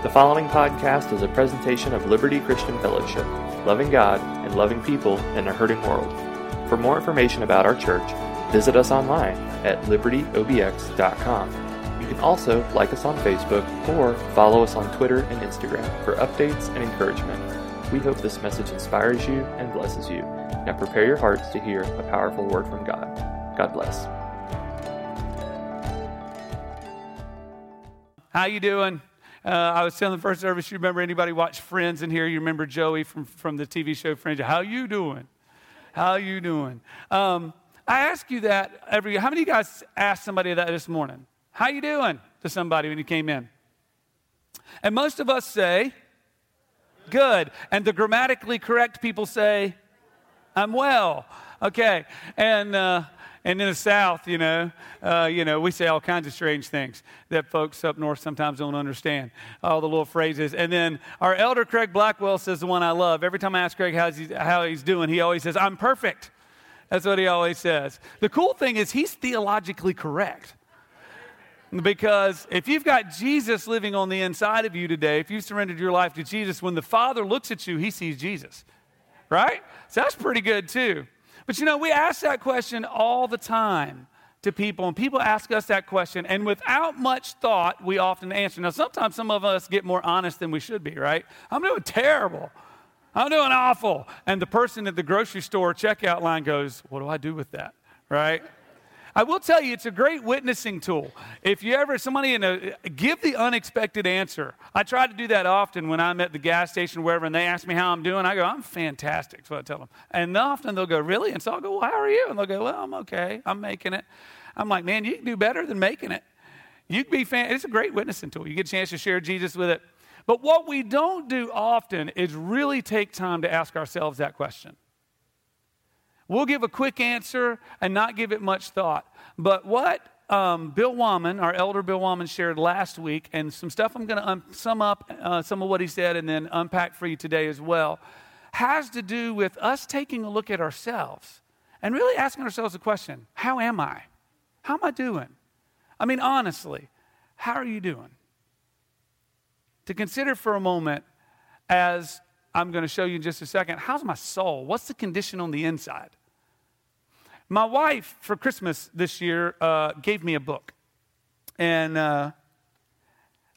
The following podcast is a presentation of Liberty Christian Fellowship, loving God and loving people in a hurting world. For more information about our church, visit us online at libertyobx.com. You can also like us on Facebook or follow us on Twitter and Instagram for updates and encouragement. We hope this message inspires you and blesses you. Now prepare your hearts to hear a powerful word from God. God bless. How you doing? Uh, I was telling the first service, you remember anybody watch Friends in here? You remember Joey from, from the TV show Friends? How you doing? How you doing? Um, I ask you that every, how many of you guys asked somebody that this morning? How you doing to somebody when you came in? And most of us say, good. And the grammatically correct people say, I'm well. Okay. And, uh, and in the South, you know, uh, you know, we say all kinds of strange things that folks up north sometimes don't understand. All the little phrases. And then our elder Craig Blackwell says the one I love. Every time I ask Craig how he's, how he's doing, he always says, "I'm perfect." That's what he always says. The cool thing is he's theologically correct. Because if you've got Jesus living on the inside of you today, if you've surrendered your life to Jesus, when the Father looks at you, he sees Jesus. Right? So that's pretty good too. But you know, we ask that question all the time to people, and people ask us that question, and without much thought, we often answer. Now, sometimes some of us get more honest than we should be, right? I'm doing terrible. I'm doing awful. And the person at the grocery store checkout line goes, What do I do with that? Right? I will tell you, it's a great witnessing tool. If you ever, somebody in a, give the unexpected answer. I try to do that often when I'm at the gas station wherever, and they ask me how I'm doing. I go, I'm fantastic. What I tell them. And often they'll go, Really? And so I'll go, Well, how are you? And they'll go, Well, I'm okay. I'm making it. I'm like, Man, you can do better than making it. You can be fan. It's a great witnessing tool. You get a chance to share Jesus with it. But what we don't do often is really take time to ask ourselves that question. We'll give a quick answer and not give it much thought. But what um, Bill Wallman, our elder Bill Wallman, shared last week, and some stuff I'm going to um, sum up uh, some of what he said and then unpack for you today as well, has to do with us taking a look at ourselves and really asking ourselves the question How am I? How am I doing? I mean, honestly, how are you doing? To consider for a moment, as I'm going to show you in just a second, how's my soul? What's the condition on the inside? My wife, for Christmas this year, uh, gave me a book. And uh,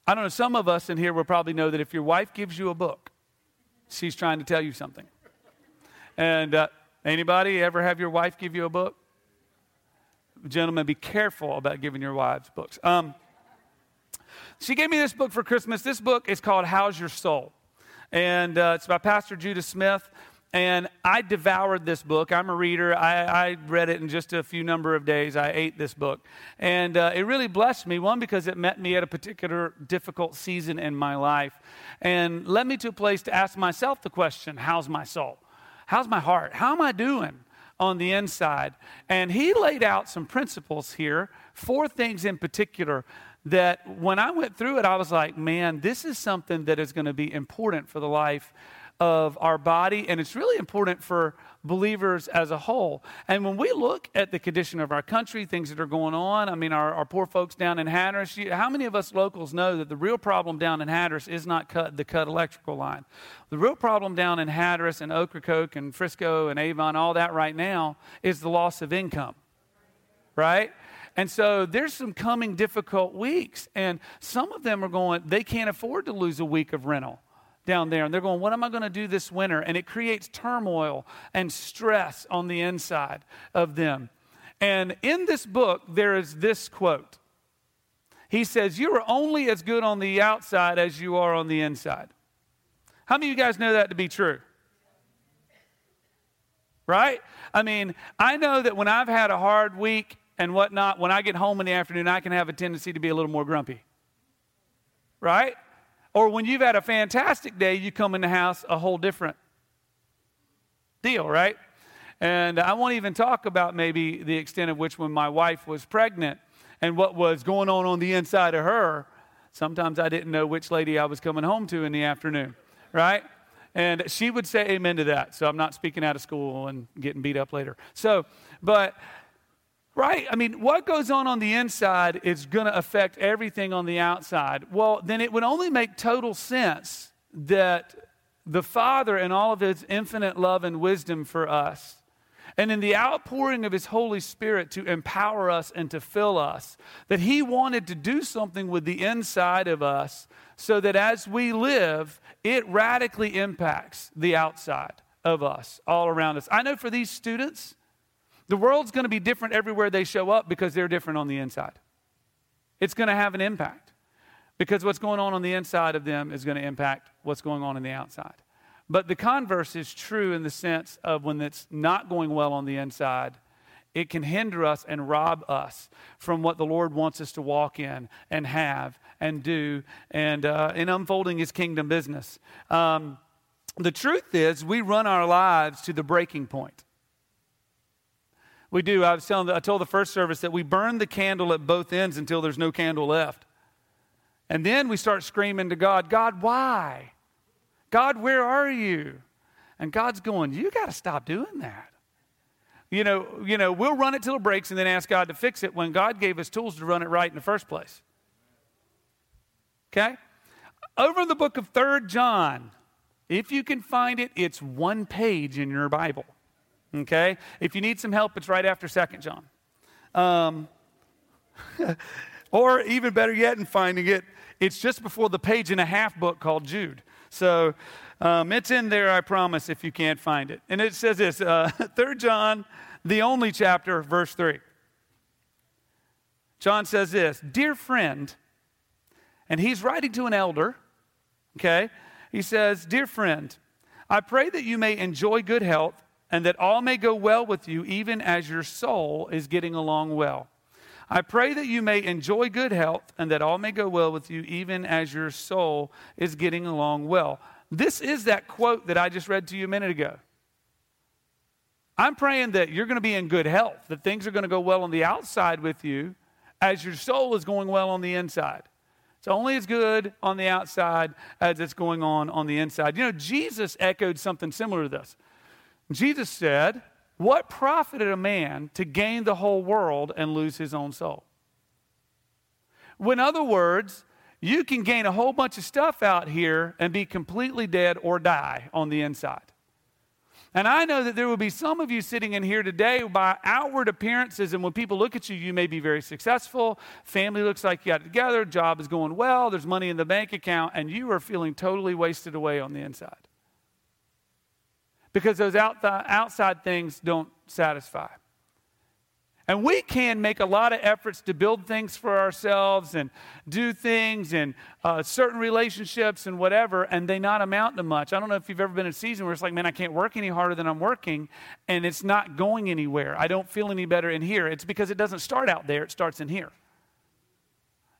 I don't know, some of us in here will probably know that if your wife gives you a book, she's trying to tell you something. And uh, anybody ever have your wife give you a book? Gentlemen, be careful about giving your wives books. Um, she gave me this book for Christmas. This book is called How's Your Soul? And uh, it's by Pastor Judah Smith. And I devoured this book. I'm a reader. I, I, read it in just a few number of days. I ate this book. And uh, it really blessed me, one, because it met me at a particular difficult season in my life and led me to a place to ask myself the question how's my soul? How's my heart? How am I doing on the inside? And he laid out some principles here, four things in particular that when I went through it, I was like, man, this is something that is going to be important for the life of our body, and it's really important for believers as a whole. And when we look at the condition of our country, things that are going on, I mean, our, our poor folks down in Hatteras, how many of us locals know that the real problem down in Hatteras is not cut, the cut electrical line? The real problem down in Hatteras and Ocracoke and Frisco and Avon, all that right now, is the loss of income, right? And so there's some coming difficult weeks, and some of them are going, they can't afford to lose a week of rental down there. And they're going, What am I going to do this winter? And it creates turmoil and stress on the inside of them. And in this book, there is this quote He says, You are only as good on the outside as you are on the inside. How many of you guys know that to be true? Right? I mean, I know that when I've had a hard week and whatnot, when I get home in the afternoon, I can have a tendency to be a little more grumpy. Right? Or when you've had a fantastic day, you come in the house a whole different deal, right? And I won't even talk about maybe the extent of which when my wife was pregnant and what was going on on the inside of her, sometimes I didn't know which lady I was coming home to in the afternoon, right? And she would say amen to that. So I'm not speaking out of school and getting beat up later. So, but Right? I mean, what goes on on the inside is going to affect everything on the outside. Well, then it would only make total sense that the Father, in all of his infinite love and wisdom for us, and in the outpouring of his Holy Spirit to empower us and to fill us, that he wanted to do something with the inside of us so that as we live, it radically impacts the outside of us, all around us. I know for these students, the world's going to be different everywhere they show up because they're different on the inside. It's going to have an impact because what's going on on the inside of them is going to impact what's going on in the outside. But the converse is true in the sense of when it's not going well on the inside, it can hinder us and rob us from what the Lord wants us to walk in and have and do and uh, in unfolding His kingdom business. Um, the truth is, we run our lives to the breaking point. We do. I was telling, I told the first service that we burn the candle at both ends until there's no candle left. And then we start screaming to God, God, why? God, where are you? And God's going, You got to stop doing that. You know, you know, we'll run it till it breaks and then ask God to fix it when God gave us tools to run it right in the first place. Okay? Over in the book of Third John, if you can find it, it's one page in your Bible. Okay? If you need some help, it's right after Second John. Um, or even better yet, in finding it, it's just before the page and a half book called Jude. So um, it's in there, I promise, if you can't find it. And it says this uh, John, the only chapter, verse 3. John says this Dear friend, and he's writing to an elder, okay? He says, Dear friend, I pray that you may enjoy good health and that all may go well with you, even as your soul is getting along well. I pray that you may enjoy good health and that all may go well with you, even as your soul is getting along well. This is that quote that I just read to you a minute ago. I'm praying that you're going to be in good health, that things are going to go well on the outside with you as your soul is going well on the inside. It's only as good on the outside as it's going on on the inside. You know, Jesus echoed something similar to this. Jesus said, What profited a man to gain the whole world and lose his own soul? In other words, you can gain a whole bunch of stuff out here and be completely dead or die on the inside. And I know that there will be some of you sitting in here today by outward appearances, and when people look at you, you may be very successful. Family looks like you got it together, job is going well, there's money in the bank account, and you are feeling totally wasted away on the inside because those out outside things don't satisfy. And we can make a lot of efforts to build things for ourselves and do things and uh, certain relationships and whatever, and they not amount to much. I don't know if you've ever been in a season where it's like, man, I can't work any harder than I'm working, and it's not going anywhere. I don't feel any better in here. It's because it doesn't start out there, it starts in here.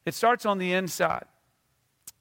It starts on the inside.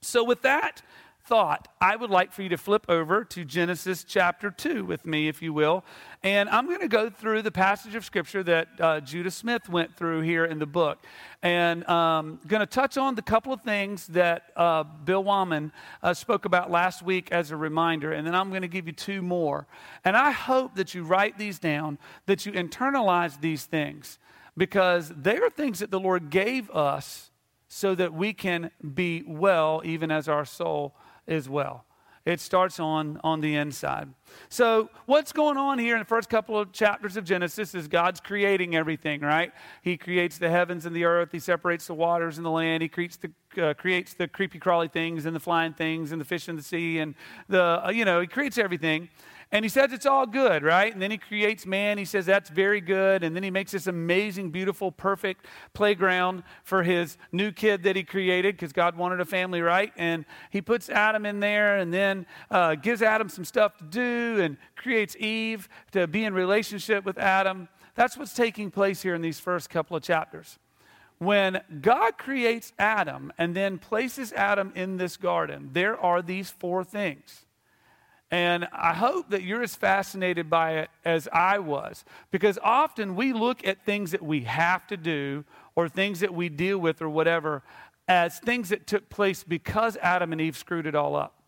So, with that, thought, I would like for you to flip over to Genesis chapter 2 with me, if you will. And I'm going to go through the passage of scripture that uh, Judah Smith went through here in the book. And um, going to touch on the couple of things that uh, Bill Wallman uh, spoke about last week as a reminder. And then I'm going to give you two more. And I hope that you write these down, that you internalize these things, because they are things that the Lord gave us so that we can be well even as our soul as well. It starts on, on the inside. So, what's going on here in the first couple of chapters of Genesis is God's creating everything, right? He creates the heavens and the earth. He separates the waters and the land. He creates the, uh, creates the creepy crawly things and the flying things and the fish in the sea and the, uh, you know, he creates everything. And he says it's all good, right? And then he creates man. He says that's very good. And then he makes this amazing, beautiful, perfect playground for his new kid that he created because God wanted a family, right? And he puts Adam in there and then uh, gives Adam some stuff to do and creates Eve to be in relationship with Adam. That's what's taking place here in these first couple of chapters. When God creates Adam and then places Adam in this garden, there are these four things. And I hope that you're as fascinated by it as I was. Because often we look at things that we have to do or things that we deal with or whatever as things that took place because Adam and Eve screwed it all up.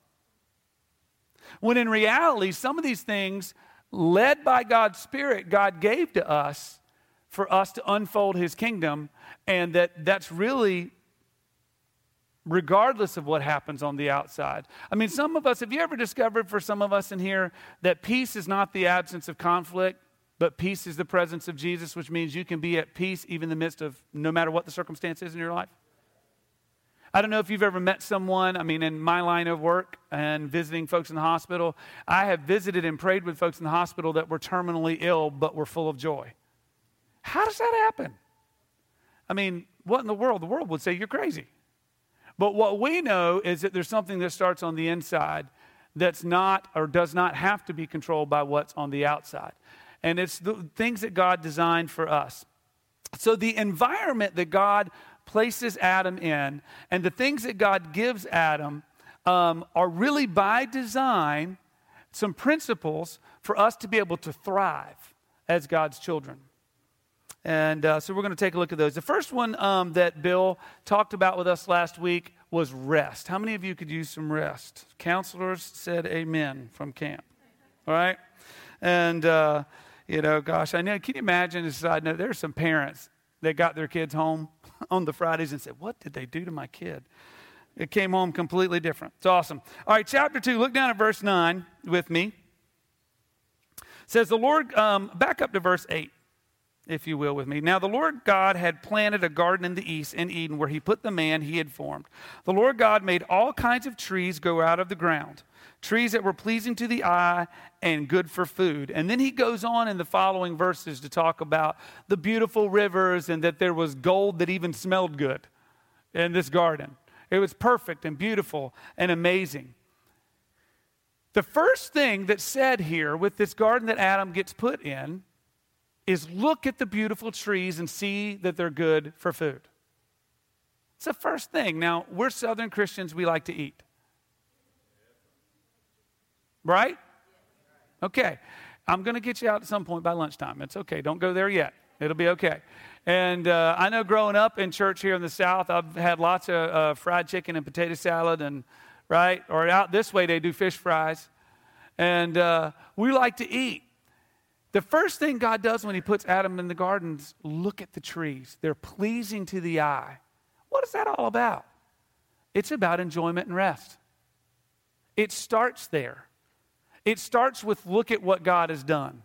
When in reality, some of these things, led by God's Spirit, God gave to us for us to unfold his kingdom, and that that's really regardless of what happens on the outside. I mean, some of us, have you ever discovered for some of us in here that peace is not the absence of conflict, but peace is the presence of Jesus, which means you can be at peace even in the midst of no matter what the circumstance is in your life? I don't know if you've ever met someone, I mean, in my line of work and visiting folks in the hospital, I have visited and prayed with folks in the hospital that were terminally ill but were full of joy. How does that happen? I mean, what in the world? The world would say you're crazy. But what we know is that there's something that starts on the inside that's not or does not have to be controlled by what's on the outside. And it's the things that God designed for us. So the environment that God places Adam in, and the things that God gives Adam um, are really by design some principles for us to be able to thrive as God's children. And uh, so we're going to take a look at those. The first one um, that Bill talked about with us last week was rest. How many of you could use some rest? Counselors said amen from camp. All right? And, uh, you know, gosh, I know, can you imagine? As I know, there are some parents that got their kids home on the Fridays and said, What did they do to my kid? It came home completely different. It's awesome. All right, chapter 2, look down at verse 9 with me. It says, The Lord, um, back up to verse 8, if you will, with me. Now, the Lord God had planted a garden in the east in Eden where he put the man he had formed. The Lord God made all kinds of trees grow out of the ground trees that were pleasing to the eye and good for food. And then he goes on in the following verses to talk about the beautiful rivers and that there was gold that even smelled good in this garden. It was perfect and beautiful and amazing. The first thing that's said here with this garden that Adam gets put in is look at the beautiful trees and see that they're good for food. It's the first thing. Now, we're Southern Christians, we like to eat. Right? Okay. I'm going to get you out at some point by lunchtime. It's okay. Don't go there yet. It'll be okay. And uh, I know growing up in church here in the South, I've had lots of uh, fried chicken and potato salad, and right? Or out this way, they do fish fries. And uh, we like to eat. The first thing God does when He puts Adam in the garden is look at the trees. They're pleasing to the eye. What is that all about? It's about enjoyment and rest. It starts there. It starts with look at what God has done,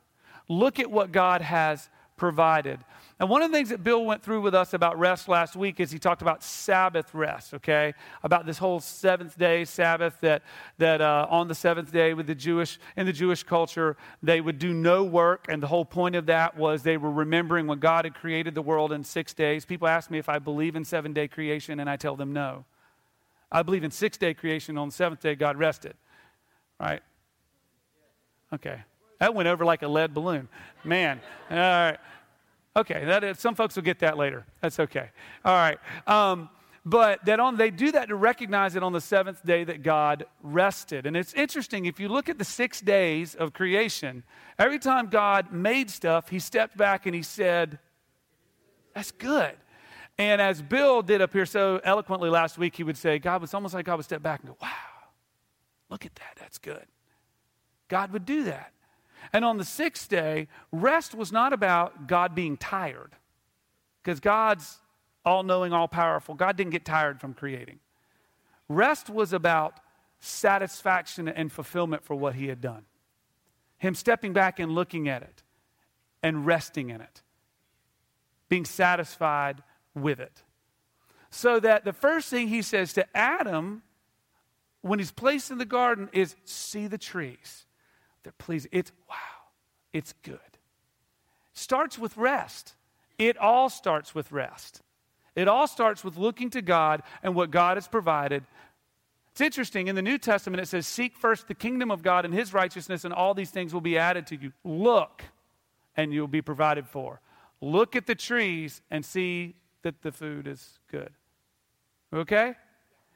look at what God has provided. And one of the things that Bill went through with us about rest last week is he talked about Sabbath rest, okay? About this whole seventh day Sabbath that, that uh, on the seventh day with the Jewish, in the Jewish culture, they would do no work. And the whole point of that was they were remembering when God had created the world in six days. People ask me if I believe in seven day creation, and I tell them no. I believe in six day creation. On the seventh day, God rested, right? Okay. That went over like a lead balloon. Man. All right. Okay. That is, some folks will get that later. That's okay. All right. Um, but that on they do that to recognize it on the seventh day that God rested. And it's interesting if you look at the six days of creation, every time God made stuff, he stepped back and he said, That's good. And as Bill did up here so eloquently last week, he would say, God was almost like God would step back and go, Wow, look at that. That's good. God would do that. And on the sixth day, rest was not about God being tired, because God's all knowing, all powerful. God didn't get tired from creating. Rest was about satisfaction and fulfillment for what He had done. Him stepping back and looking at it and resting in it, being satisfied with it. So that the first thing He says to Adam when he's placed in the garden is see the trees they're pleasing. It's wow, it's good. Starts with rest. It all starts with rest. It all starts with looking to God and what God has provided. It's interesting, in the New Testament, it says, Seek first the kingdom of God and his righteousness, and all these things will be added to you. Look, and you'll be provided for. Look at the trees and see that the food is good. Okay?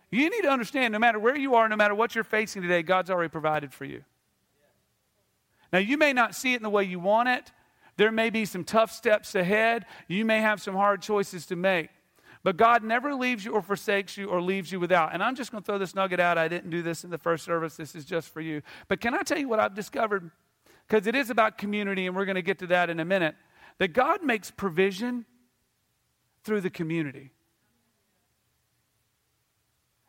You need to understand no matter where you are, no matter what you're facing today, God's already provided for you. Now, you may not see it in the way you want it. There may be some tough steps ahead. You may have some hard choices to make. But God never leaves you or forsakes you or leaves you without. And I'm just going to throw this nugget out. I didn't do this in the first service. This is just for you. But can I tell you what I've discovered? Because it is about community, and we're going to get to that in a minute. that God makes provision through the community.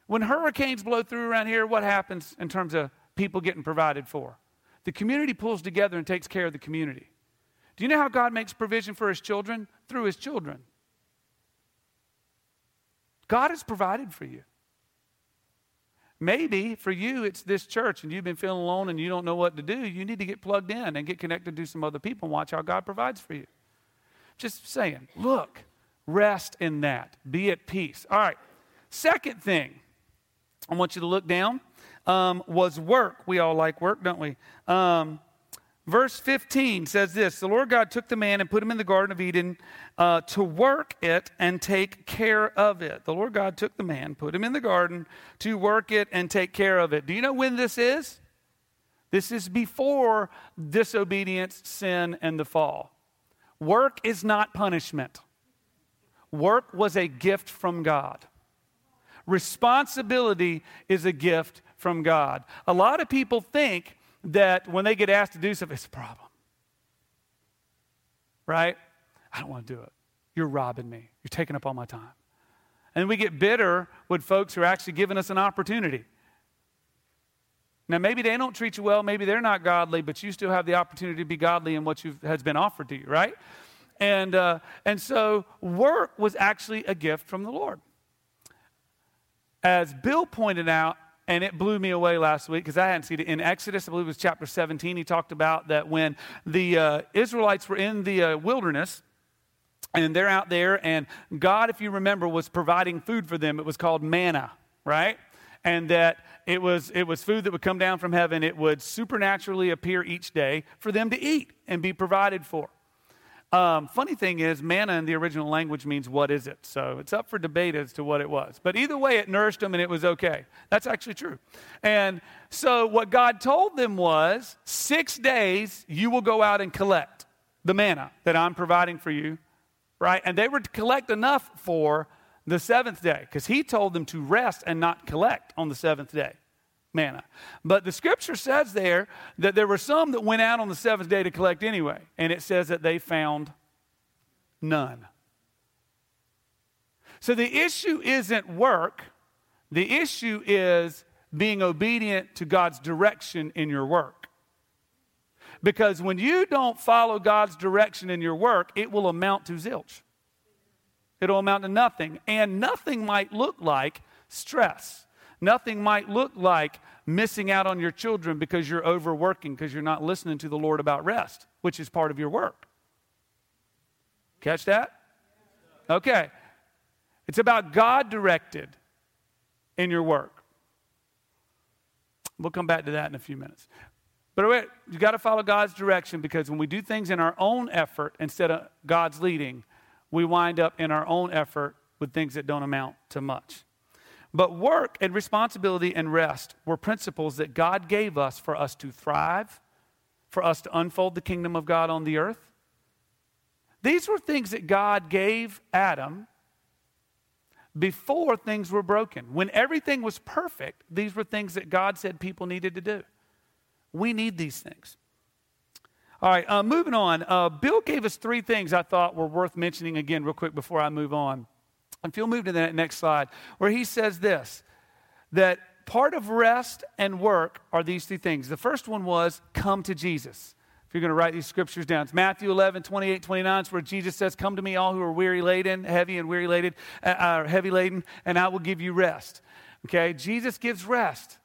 When hurricanes blow through around here, what happens in terms of people getting provided for? The community pulls together and takes care of the community. Do you know how God makes provision for his children? Through his children. God has provided for you. Maybe for you, it's this church and you've been feeling alone and you don't know what to do. You need to get plugged in and get connected to some other people and watch how God provides for you. Just saying, look, rest in that, be at peace. All right, second thing I want you to look down um, was work. We all like work, don't we? Um, verse 15 says this The Lord God took the man and put him in the Garden of Eden uh, to work it and take care of it. The Lord God took the man, put him in the garden to work it and take care of it. Do you know when this is? This is before disobedience, sin, and the fall. Work is not punishment, work was a gift from God. Responsibility is a gift from God. A lot of people think that when they get asked to do something, it's a problem. Right? I don't want to do it. You're robbing me. You're taking up all my time. And we get bitter with folks who are actually giving us an opportunity. Now, maybe they don't treat you well, maybe they're not godly, but you still have the opportunity to be godly in what has been offered to you, right? And, uh, and so, work was actually a gift from the Lord. As Bill pointed out, and it blew me away last week because I hadn't seen it. In Exodus, I believe it was chapter 17, he talked about that when the uh, Israelites were in the uh, wilderness, and they're out there, and God, if you remember, was providing food for them. It was called manna, right? And that it was, it was food that would come down from heaven. It would supernaturally appear each day for them to eat and be provided for. Um, funny thing is, manna in the original language means what is it? So it's up for debate as to what it was. But either way, it nourished them and it was okay. That's actually true. And so what God told them was six days you will go out and collect the manna that I'm providing for you, right? And they were to collect enough for the seventh day because He told them to rest and not collect on the seventh day manna. But the scripture says there that there were some that went out on the seventh day to collect anyway, and it says that they found none. So the issue isn't work, the issue is being obedient to God's direction in your work. Because when you don't follow God's direction in your work, it will amount to zilch. It'll amount to nothing. And nothing might look like stress. Nothing might look like missing out on your children because you're overworking, because you're not listening to the Lord about rest, which is part of your work. Catch that? Okay. It's about God directed in your work. We'll come back to that in a few minutes. But wait, you got to follow God's direction because when we do things in our own effort instead of God's leading, we wind up in our own effort with things that don't amount to much. But work and responsibility and rest were principles that God gave us for us to thrive, for us to unfold the kingdom of God on the earth. These were things that God gave Adam before things were broken. When everything was perfect, these were things that God said people needed to do. We need these things. All right, uh, moving on. Uh, Bill gave us three things I thought were worth mentioning again, real quick, before I move on. If you'll move to the next slide, where he says this that part of rest and work are these two things. The first one was come to Jesus. If you're going to write these scriptures down, it's Matthew 11, 28, 29. It's where Jesus says, Come to me, all who are weary laden, heavy and weary laden, uh, uh, heavy laden, and I will give you rest. Okay? Jesus gives rest.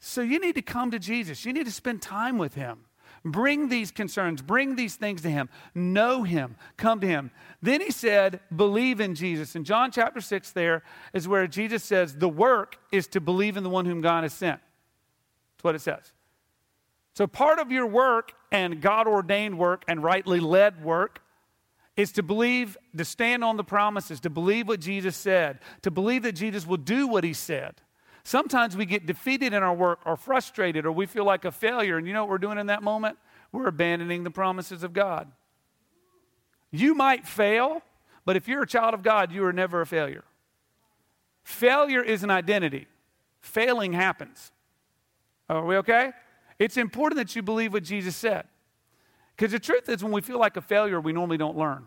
So you need to come to Jesus. You need to spend time with him. Bring these concerns, bring these things to him. Know him, come to him. Then he said, believe in Jesus. In John chapter 6, there is where Jesus says, the work is to believe in the one whom God has sent. That's what it says. So part of your work and God ordained work and rightly led work is to believe, to stand on the promises, to believe what Jesus said, to believe that Jesus will do what he said. Sometimes we get defeated in our work or frustrated or we feel like a failure. And you know what we're doing in that moment? We're abandoning the promises of God. You might fail, but if you're a child of God, you are never a failure. Failure is an identity, failing happens. Are we okay? It's important that you believe what Jesus said. Because the truth is, when we feel like a failure, we normally don't learn.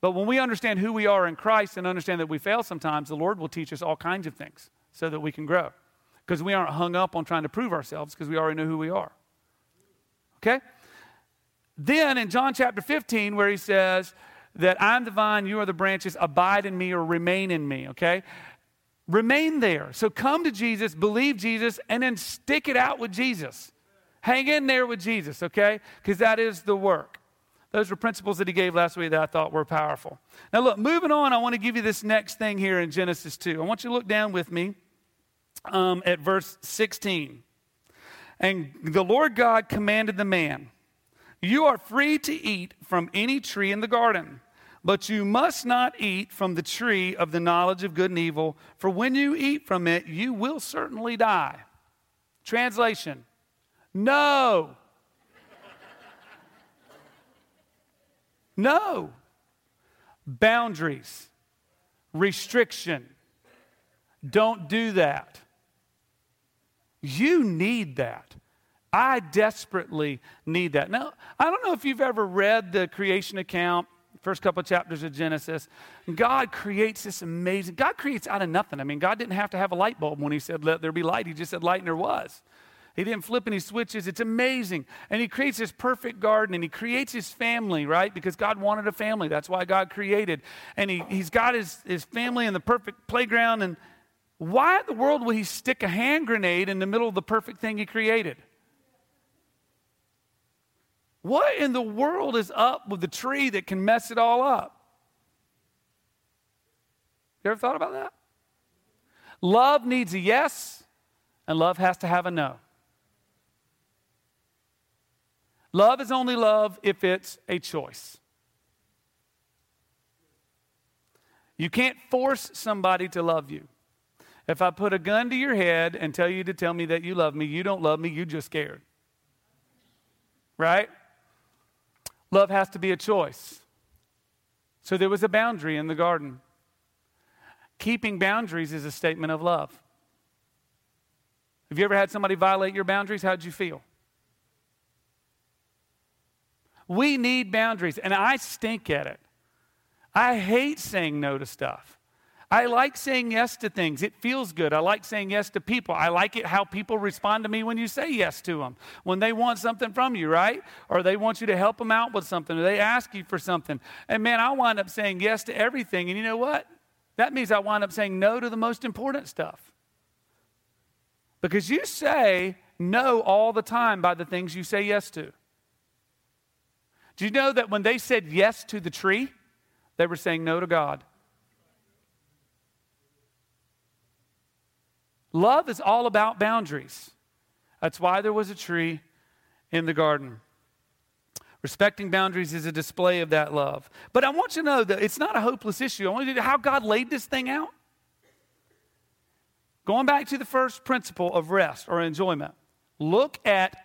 But when we understand who we are in Christ and understand that we fail sometimes, the Lord will teach us all kinds of things so that we can grow. Because we aren't hung up on trying to prove ourselves because we already know who we are. Okay? Then in John chapter 15, where he says that I'm the vine, you are the branches, abide in me or remain in me, okay? Remain there. So come to Jesus, believe Jesus, and then stick it out with Jesus. Hang in there with Jesus, okay? Because that is the work. Those were principles that he gave last week that I thought were powerful. Now, look, moving on, I want to give you this next thing here in Genesis 2. I want you to look down with me um, at verse 16. And the Lord God commanded the man, You are free to eat from any tree in the garden, but you must not eat from the tree of the knowledge of good and evil, for when you eat from it, you will certainly die. Translation no. No. Boundaries, restriction. Don't do that. You need that. I desperately need that. Now, I don't know if you've ever read the creation account, first couple of chapters of Genesis. God creates this amazing, God creates out of nothing. I mean, God didn't have to have a light bulb when He said, Let there be light. He just said, Light, and there was. He didn't flip any switches. It's amazing. And he creates this perfect garden and he creates his family, right? Because God wanted a family. That's why God created. And he, he's got his, his family in the perfect playground. And why in the world would he stick a hand grenade in the middle of the perfect thing he created? What in the world is up with the tree that can mess it all up? You ever thought about that? Love needs a yes, and love has to have a no. Love is only love if it's a choice. You can't force somebody to love you. If I put a gun to your head and tell you to tell me that you love me, you don't love me, you're just scared. Right? Love has to be a choice. So there was a boundary in the garden. Keeping boundaries is a statement of love. Have you ever had somebody violate your boundaries? How'd you feel? We need boundaries, and I stink at it. I hate saying no to stuff. I like saying yes to things. It feels good. I like saying yes to people. I like it how people respond to me when you say yes to them. When they want something from you, right? Or they want you to help them out with something, or they ask you for something. And man, I wind up saying yes to everything. And you know what? That means I wind up saying no to the most important stuff. Because you say no all the time by the things you say yes to. Do you know that when they said yes to the tree, they were saying no to God? Love is all about boundaries. That's why there was a tree in the garden. Respecting boundaries is a display of that love. But I want you to know that it's not a hopeless issue. I want you to know how God laid this thing out. Going back to the first principle of rest or enjoyment, look at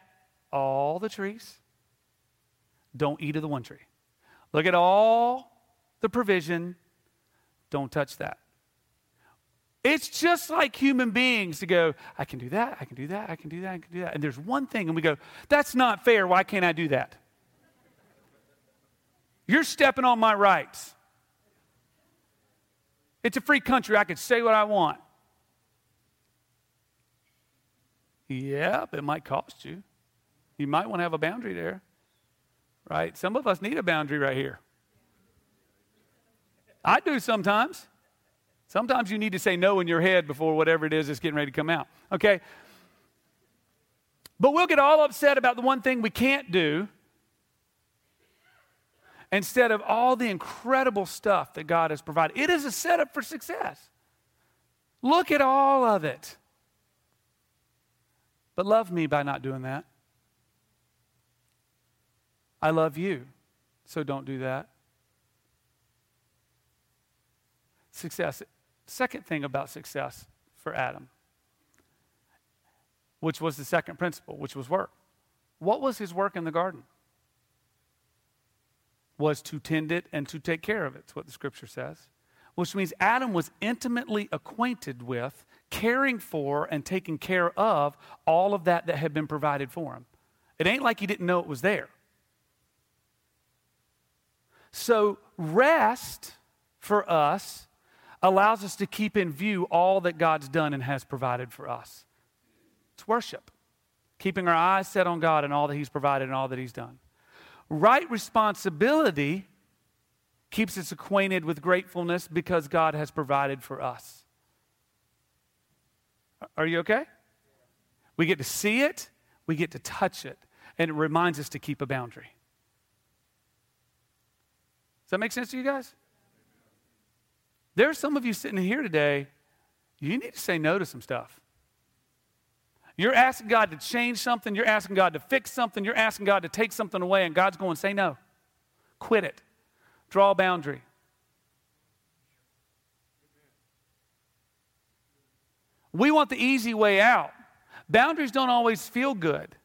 all the trees don't eat of the one tree. Look at all the provision. Don't touch that. It's just like human beings to go, I can do that, I can do that, I can do that, I can do that. And there's one thing, and we go, that's not fair. Why can't I do that? You're stepping on my rights. It's a free country. I can say what I want. Yep, it might cost you. You might want to have a boundary there right? Some of us need a boundary right here. I do sometimes. Sometimes you need to say no in your head before whatever it is that's getting ready to come out. Okay? But we'll get all upset about the one thing we can't do instead of all the incredible stuff that God has provided. It is a setup for success. Look at all of it. But love me by not doing that. I love you, so don't do that. Success. Second thing about success for Adam, which was the second principle, which was work. What was his work in the garden? Was to tend it and to take care of it. That's what the scripture says. Which means Adam was intimately acquainted with, caring for, and taking care of all of that that had been provided for him. It ain't like he didn't know it was there. So, rest for us allows us to keep in view all that God's done and has provided for us. It's worship, keeping our eyes set on God and all that He's provided and all that He's done. Right responsibility keeps us acquainted with gratefulness because God has provided for us. Are you okay? We get to see it, we get to touch it, and it reminds us to keep a boundary. Does that make sense to you guys? There are some of you sitting here today, you need to say no to some stuff. You're asking God to change something, you're asking God to fix something, you're asking God to take something away, and God's going, say no. Quit it. Draw a boundary. We want the easy way out. Boundaries don't always feel good.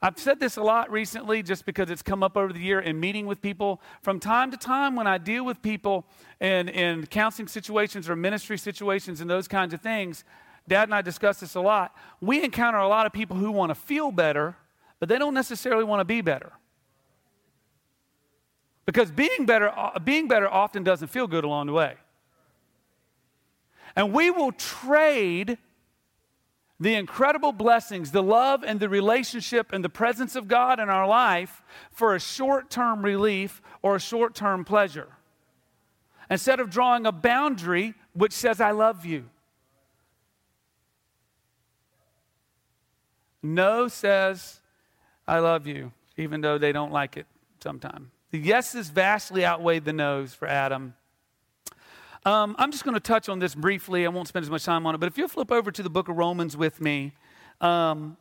I've said this a lot recently just because it's come up over the year in meeting with people. From time to time, when I deal with people in, in counseling situations or ministry situations and those kinds of things, Dad and I discuss this a lot. We encounter a lot of people who want to feel better, but they don't necessarily want to be better. Because being better, uh, being better often doesn't feel good along the way. And we will trade the incredible blessings, the love and the relationship and the presence of God in our life for a short term relief or a short term pleasure. Instead of drawing a boundary which says, I love you. No says, I love you, even though they don't like it sometimes. The yeses vastly outweighed the no's for Adam. Um, I'm just going to touch on this briefly. I won't spend as much time on it, but if you'll flip over to the book of Romans with me um,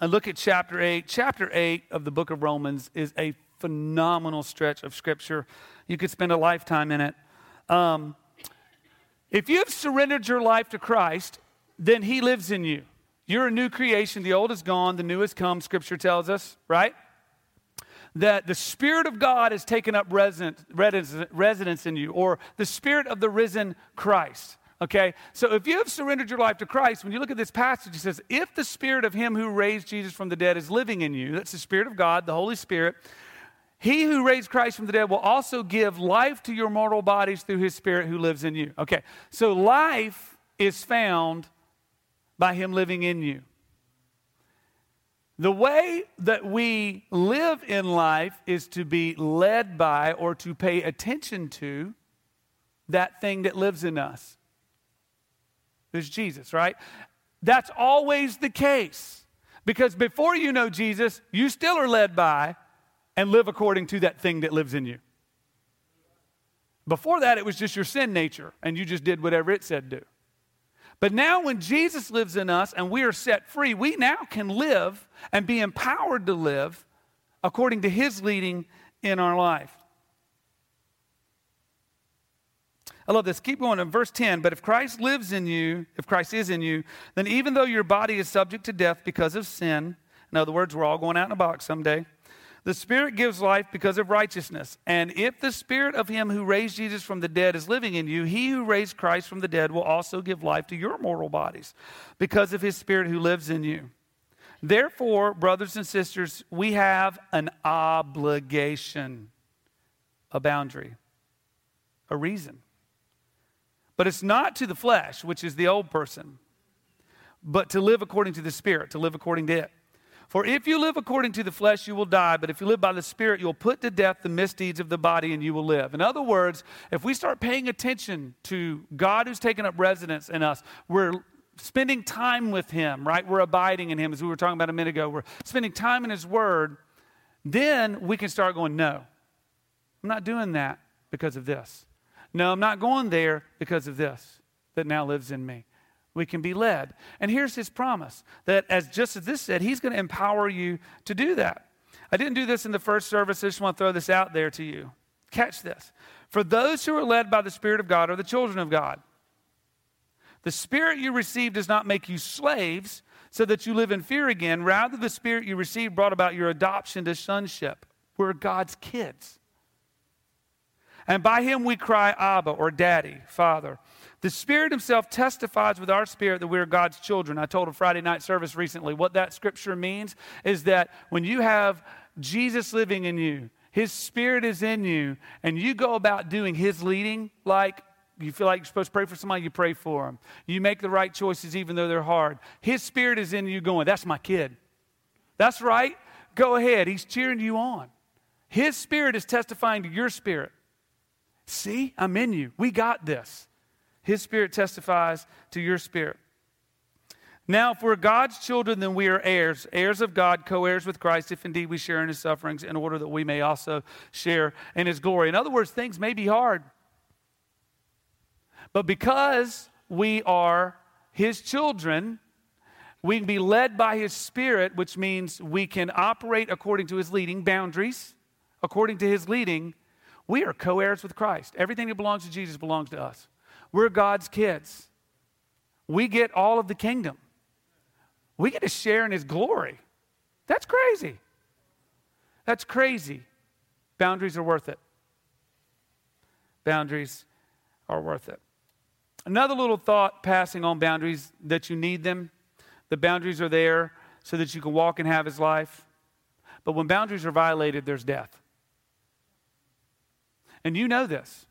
and look at chapter 8. Chapter 8 of the book of Romans is a phenomenal stretch of scripture. You could spend a lifetime in it. Um, if you've surrendered your life to Christ, then He lives in you. You're a new creation. The old is gone, the new has come, scripture tells us, right? That the Spirit of God has taken up residence, residence in you, or the Spirit of the risen Christ. Okay? So if you have surrendered your life to Christ, when you look at this passage, it says, If the Spirit of Him who raised Jesus from the dead is living in you, that's the Spirit of God, the Holy Spirit, he who raised Christ from the dead will also give life to your mortal bodies through his Spirit who lives in you. Okay, so life is found by him living in you. The way that we live in life is to be led by or to pay attention to that thing that lives in us. There's Jesus, right? That's always the case. Because before you know Jesus, you still are led by and live according to that thing that lives in you. Before that, it was just your sin nature, and you just did whatever it said do. But now, when Jesus lives in us and we are set free, we now can live and be empowered to live according to His leading in our life. I love this. Keep going in verse 10. But if Christ lives in you, if Christ is in you, then even though your body is subject to death because of sin, in other words, we're all going out in a box someday, the Spirit gives life because of righteousness. And if the Spirit of Him who raised Jesus from the dead is living in you, He who raised Christ from the dead will also give life to your mortal bodies because of His Spirit who lives in you. Therefore, brothers and sisters, we have an obligation, a boundary, a reason. But it's not to the flesh, which is the old person, but to live according to the Spirit, to live according to it. For if you live according to the flesh, you will die. But if you live by the Spirit, you'll put to death the misdeeds of the body and you will live. In other words, if we start paying attention to God who's taken up residence in us, we're spending time with Him, right? We're abiding in Him, as we were talking about a minute ago. We're spending time in His Word. Then we can start going, no, I'm not doing that because of this. No, I'm not going there because of this that now lives in me we can be led. And here's his promise that, as just as this said, he's going to empower you to do that. I didn't do this in the first service. I just want to throw this out there to you. Catch this. For those who are led by the Spirit of God are the children of God. The Spirit you received does not make you slaves so that you live in fear again. Rather, the Spirit you received brought about your adoption to sonship. We're God's kids. And by him we cry, Abba, or Daddy, Father. The Spirit Himself testifies with our spirit that we are God's children. I told a Friday night service recently what that scripture means is that when you have Jesus living in you, His Spirit is in you, and you go about doing His leading, like you feel like you're supposed to pray for somebody, you pray for them. You make the right choices even though they're hard. His Spirit is in you going, That's my kid. That's right. Go ahead. He's cheering you on. His Spirit is testifying to your spirit. See, I'm in you. We got this. His Spirit testifies to your spirit. Now, if we're God's children, then we are heirs, heirs of God, co heirs with Christ, if indeed we share in his sufferings, in order that we may also share in his glory. In other words, things may be hard. But because we are his children, we can be led by his spirit, which means we can operate according to his leading boundaries, according to his leading. We are co heirs with Christ. Everything that belongs to Jesus belongs to us. We're God's kids. We get all of the kingdom. We get to share in his glory. That's crazy. That's crazy. Boundaries are worth it. Boundaries are worth it. Another little thought passing on boundaries that you need them. The boundaries are there so that you can walk and have his life. But when boundaries are violated, there's death. And you know this.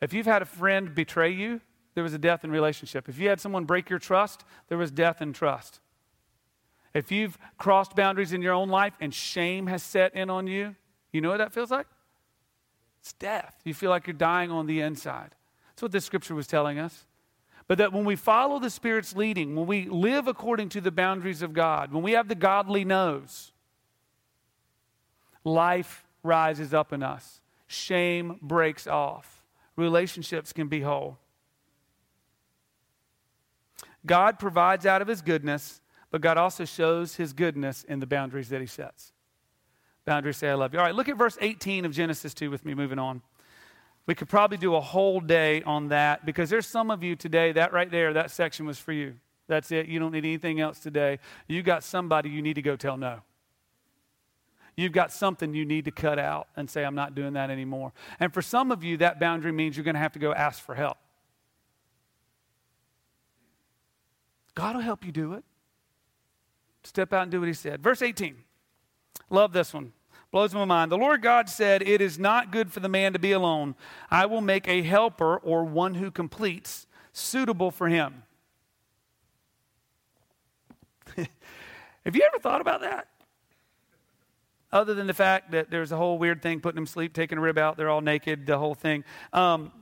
If you've had a friend betray you, there was a death in relationship. If you had someone break your trust, there was death in trust. If you've crossed boundaries in your own life and shame has set in on you, you know what that feels like? It's death. You feel like you're dying on the inside. That's what this scripture was telling us. But that when we follow the Spirit's leading, when we live according to the boundaries of God, when we have the godly noes, life rises up in us, shame breaks off relationships can be whole. God provides out of his goodness, but God also shows his goodness in the boundaries that he sets. Boundaries say, I love you. All right, look at verse 18 of Genesis 2 with me, moving on. We could probably do a whole day on that because there's some of you today, that right there, that section was for you. That's it. You don't need anything else today. You got somebody you need to go tell no. You've got something you need to cut out and say, I'm not doing that anymore. And for some of you, that boundary means you're going to have to go ask for help. God will help you do it. Step out and do what He said. Verse 18. Love this one. Blows my mind. The Lord God said, It is not good for the man to be alone. I will make a helper or one who completes suitable for him. Have you ever thought about that? Other than the fact that there's a whole weird thing putting them sleep, taking a rib out, they're all naked, the whole thing. Um,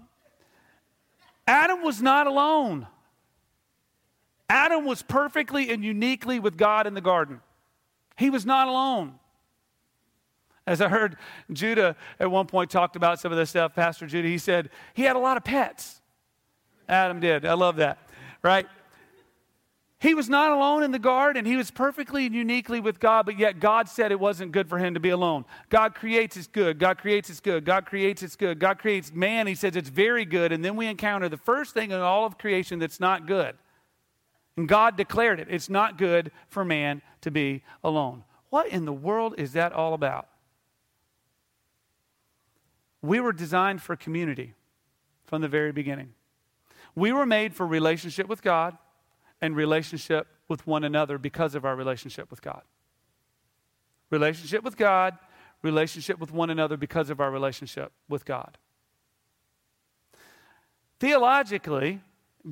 Adam was not alone. Adam was perfectly and uniquely with God in the garden. He was not alone. As I heard Judah at one point talked about some of this stuff, Pastor Judah, he said he had a lot of pets. Adam did. I love that, right? He was not alone in the garden. He was perfectly and uniquely with God, but yet God said it wasn't good for him to be alone. God creates it's good. God creates it's good. God creates it's good. God creates man. He says it's very good. And then we encounter the first thing in all of creation that's not good. And God declared it. It's not good for man to be alone. What in the world is that all about? We were designed for community from the very beginning. We were made for relationship with God and relationship with one another because of our relationship with God. Relationship with God, relationship with one another because of our relationship with God. Theologically,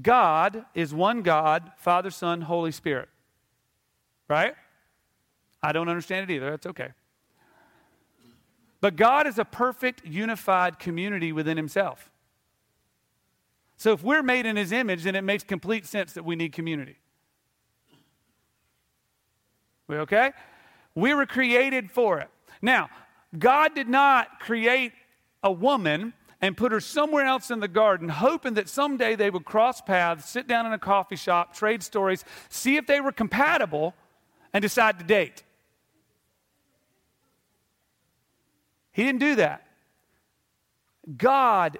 God is one God, Father, Son, Holy Spirit. Right? I don't understand it either. That's okay. But God is a perfect, unified community within Himself. So if we're made in his image, then it makes complete sense that we need community. We okay? We were created for it. Now, God did not create a woman and put her somewhere else in the garden, hoping that someday they would cross paths, sit down in a coffee shop, trade stories, see if they were compatible, and decide to date. He didn't do that. God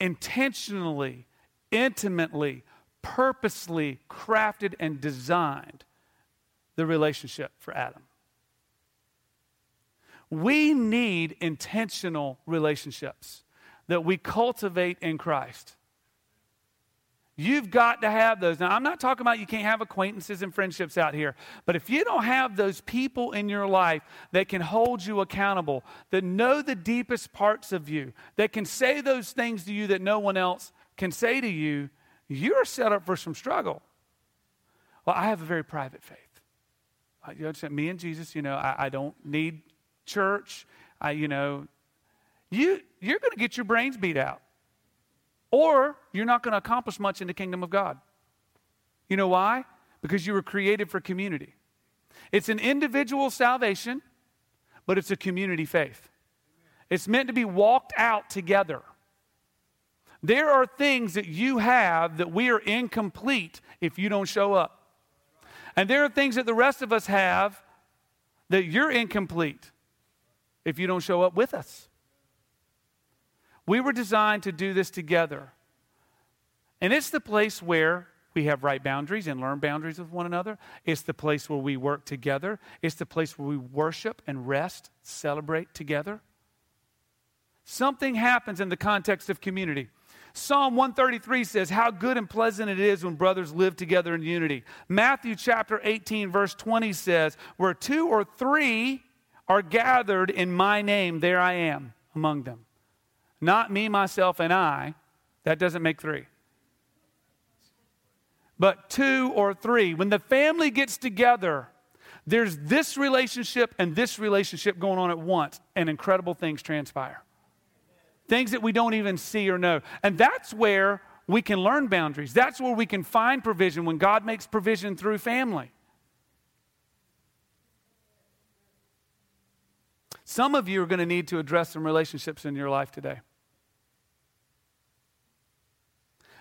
intentionally intimately, purposely crafted and designed the relationship for Adam. We need intentional relationships that we cultivate in Christ. You've got to have those. Now, I'm not talking about you can't have acquaintances and friendships out here, but if you don't have those people in your life that can hold you accountable, that know the deepest parts of you, that can say those things to you that no one else can say to you, you're set up for some struggle. Well, I have a very private faith. Uh, you understand? Me and Jesus, you know, I, I don't need church. I, you know, you, you're going to get your brains beat out or you're not going to accomplish much in the kingdom of God. You know why? Because you were created for community. It's an individual salvation, but it's a community faith. It's meant to be walked out together. There are things that you have that we are incomplete if you don't show up. And there are things that the rest of us have that you're incomplete if you don't show up with us. We were designed to do this together. And it's the place where we have right boundaries and learn boundaries with one another. It's the place where we work together. It's the place where we worship and rest, celebrate together. Something happens in the context of community. Psalm 133 says, How good and pleasant it is when brothers live together in unity. Matthew chapter 18, verse 20 says, Where two or three are gathered in my name, there I am among them. Not me, myself, and I. That doesn't make three. But two or three. When the family gets together, there's this relationship and this relationship going on at once, and incredible things transpire. Things that we don't even see or know. And that's where we can learn boundaries. That's where we can find provision when God makes provision through family. Some of you are going to need to address some relationships in your life today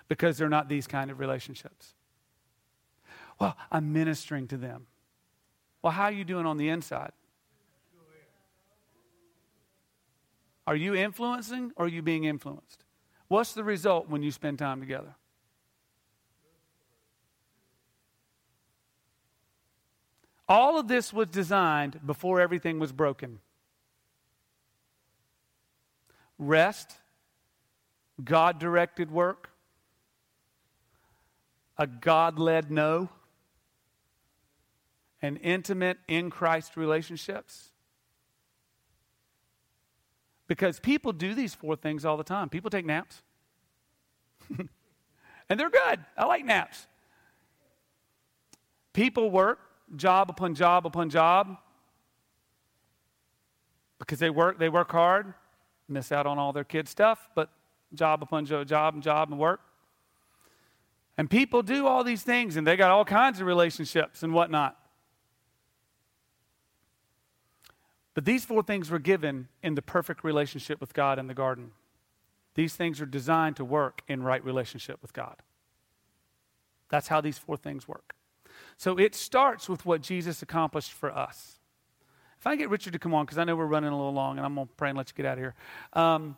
because they're not these kind of relationships. Well, I'm ministering to them. Well, how are you doing on the inside? Are you influencing or are you being influenced? What's the result when you spend time together? All of this was designed before everything was broken. Rest, God directed work, a God led no, and intimate in Christ relationships. Because people do these four things all the time. People take naps, and they're good. I like naps. People work job upon job upon job because they work, they work hard, miss out on all their kids' stuff, but job upon job and job and work. And people do all these things, and they got all kinds of relationships and whatnot. But these four things were given in the perfect relationship with God in the garden. These things are designed to work in right relationship with God. That's how these four things work. So it starts with what Jesus accomplished for us. If I get Richard to come on, because I know we're running a little long, and I'm going to pray and let you get out of here. Um,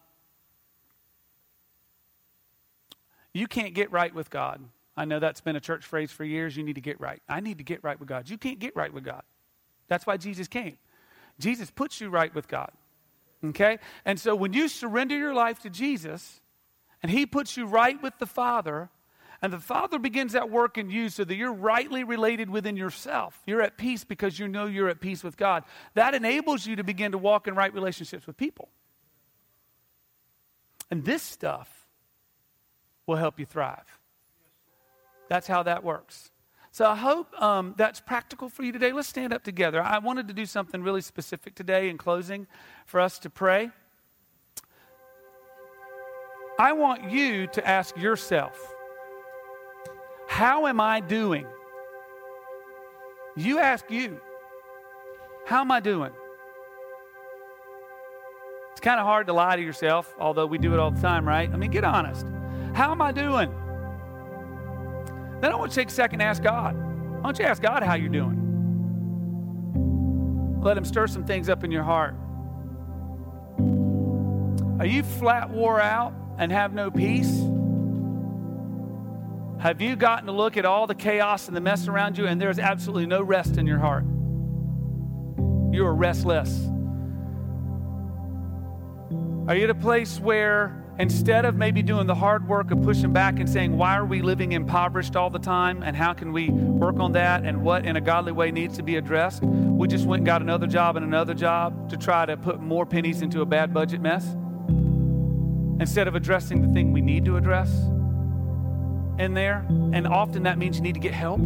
You can't get right with God. I know that's been a church phrase for years. You need to get right. I need to get right with God. You can't get right with God. That's why Jesus came. Jesus puts you right with God. Okay? And so when you surrender your life to Jesus and He puts you right with the Father, and the Father begins that work in you so that you're rightly related within yourself. You're at peace because you know you're at peace with God. That enables you to begin to walk in right relationships with people. And this stuff will help you thrive. That's how that works. So I hope um, that's practical for you today. Let's stand up together. I wanted to do something really specific today in closing for us to pray. I want you to ask yourself, how am I doing? You ask you, how am I doing? It's kind of hard to lie to yourself, although we do it all the time, right? I mean, get honest. How am I doing? Then I want you to take a second and ask God. Why don't you ask God how you're doing? Let Him stir some things up in your heart. Are you flat wore out and have no peace? Have you gotten to look at all the chaos and the mess around you and there's absolutely no rest in your heart? You are restless. Are you at a place where instead of maybe doing the hard work of pushing back and saying, why are we living impoverished all the time and how can we work on that and what in a godly way needs to be addressed, we just went and got another job and another job to try to put more pennies into a bad budget mess instead of addressing the thing we need to address in there. And often that means you need to get help.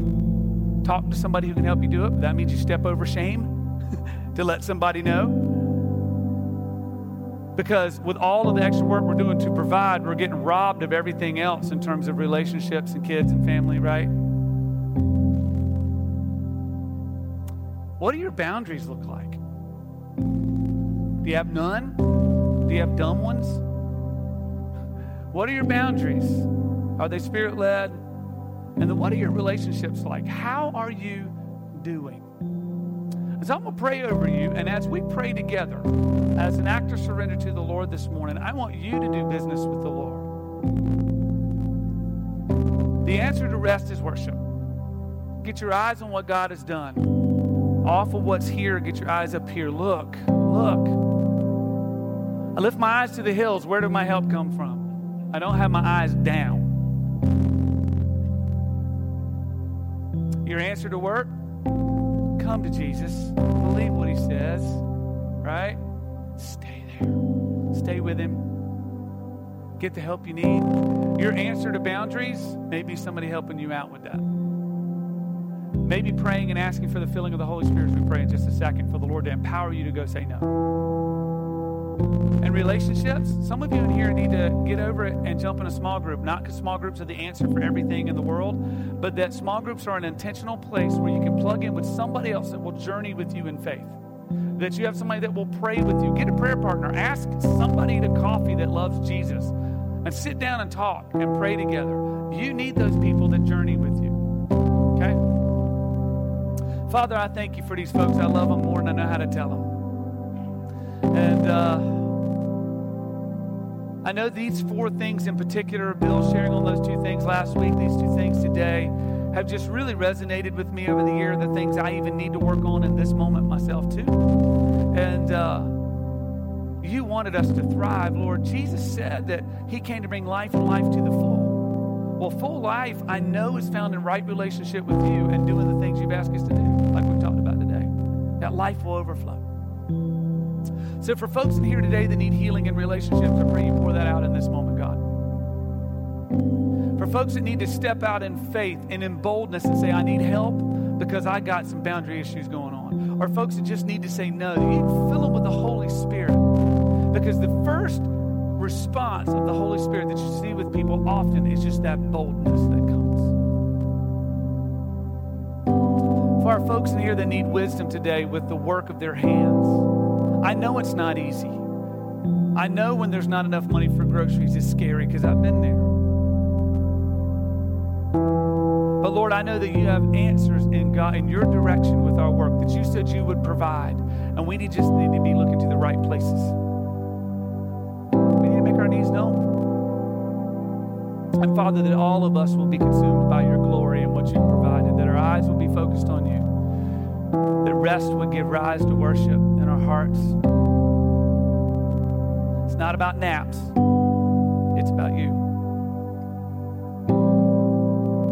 Talk to somebody who can help you do it. That means you step over shame to let somebody know. Because with all of the extra work we're doing to provide, we're getting robbed of everything else in terms of relationships and kids and family, right? What do your boundaries look like? Do you have none? Do you have dumb ones? What are your boundaries? Are they spirit led? And then what are your relationships like? How are you doing? So I'm going to pray over you. And as we pray together, as an act of surrender to the Lord this morning, I want you to do business with the Lord. The answer to rest is worship. Get your eyes on what God has done. Off of what's here, get your eyes up here. Look, look. I lift my eyes to the hills. Where did my help come from? I don't have my eyes down. Your answer to work? Come to Jesus, believe what he says, right? Stay there. Stay with him. Get the help you need. Your answer to boundaries may be somebody helping you out with that. Maybe praying and asking for the filling of the Holy Spirit as we pray in just a second for the Lord to empower you to go say no. And relationships, some of you in here need to get over it and jump in a small group. Not because small groups are the answer for everything in the world, but that small groups are an intentional place where you can plug in with somebody else that will journey with you in faith. That you have somebody that will pray with you. Get a prayer partner. Ask somebody to coffee that loves Jesus and sit down and talk and pray together. You need those people that journey with you. Okay? Father, I thank you for these folks. I love them more than I know how to tell them. And uh, I know these four things in particular, Bill sharing on those two things last week, these two things today, have just really resonated with me over the year, the things I even need to work on in this moment myself, too. And uh, you wanted us to thrive, Lord. Jesus said that He came to bring life and life to the full. Well, full life, I know, is found in right relationship with you and doing the things you've asked us to do, like we've talked about today. That life will overflow. So, for folks in here today that need healing in relationships, I pray you pour that out in this moment, God. For folks that need to step out in faith and in boldness and say, I need help because I got some boundary issues going on. Or folks that just need to say no, you fill them with the Holy Spirit. Because the first response of the Holy Spirit that you see with people often is just that boldness that comes. For our folks in here that need wisdom today with the work of their hands, I know it's not easy. I know when there's not enough money for groceries, it's scary because I've been there. But Lord, I know that you have answers in God in your direction with our work that you said you would provide. And we need, just need to be looking to the right places. We need to make our needs known. And Father, that all of us will be consumed by your glory and what you've provided, that our eyes will be focused on you, that rest would give rise to worship hearts. It's not about naps, it's about you.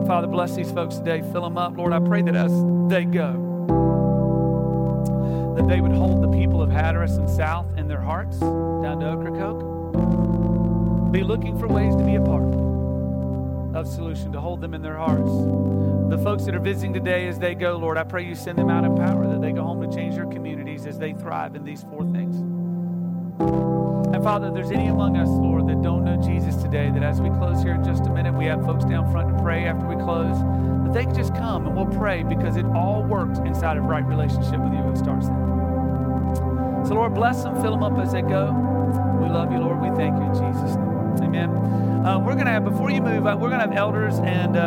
Father, bless these folks today. Fill them up. Lord, I pray that as they go, that they would hold the people of Hatteras and South in their hearts down to Ocracoke. Be looking for ways to be a part of solution, to hold them in their hearts. The folks that are visiting today as they go, Lord, I pray you send them out in power, that they go home to change their communities as they thrive in these four things. And Father, there's any among us, Lord, that don't know Jesus today, that as we close here in just a minute, we have folks down front to pray after we close, that they can just come and we'll pray because it all works inside of right relationship with you. It starts there. So, Lord, bless them, fill them up as they go. We love you, Lord. We thank you in Jesus' name. Amen. Uh, we're going to have, before you move, we're going to have elders and uh,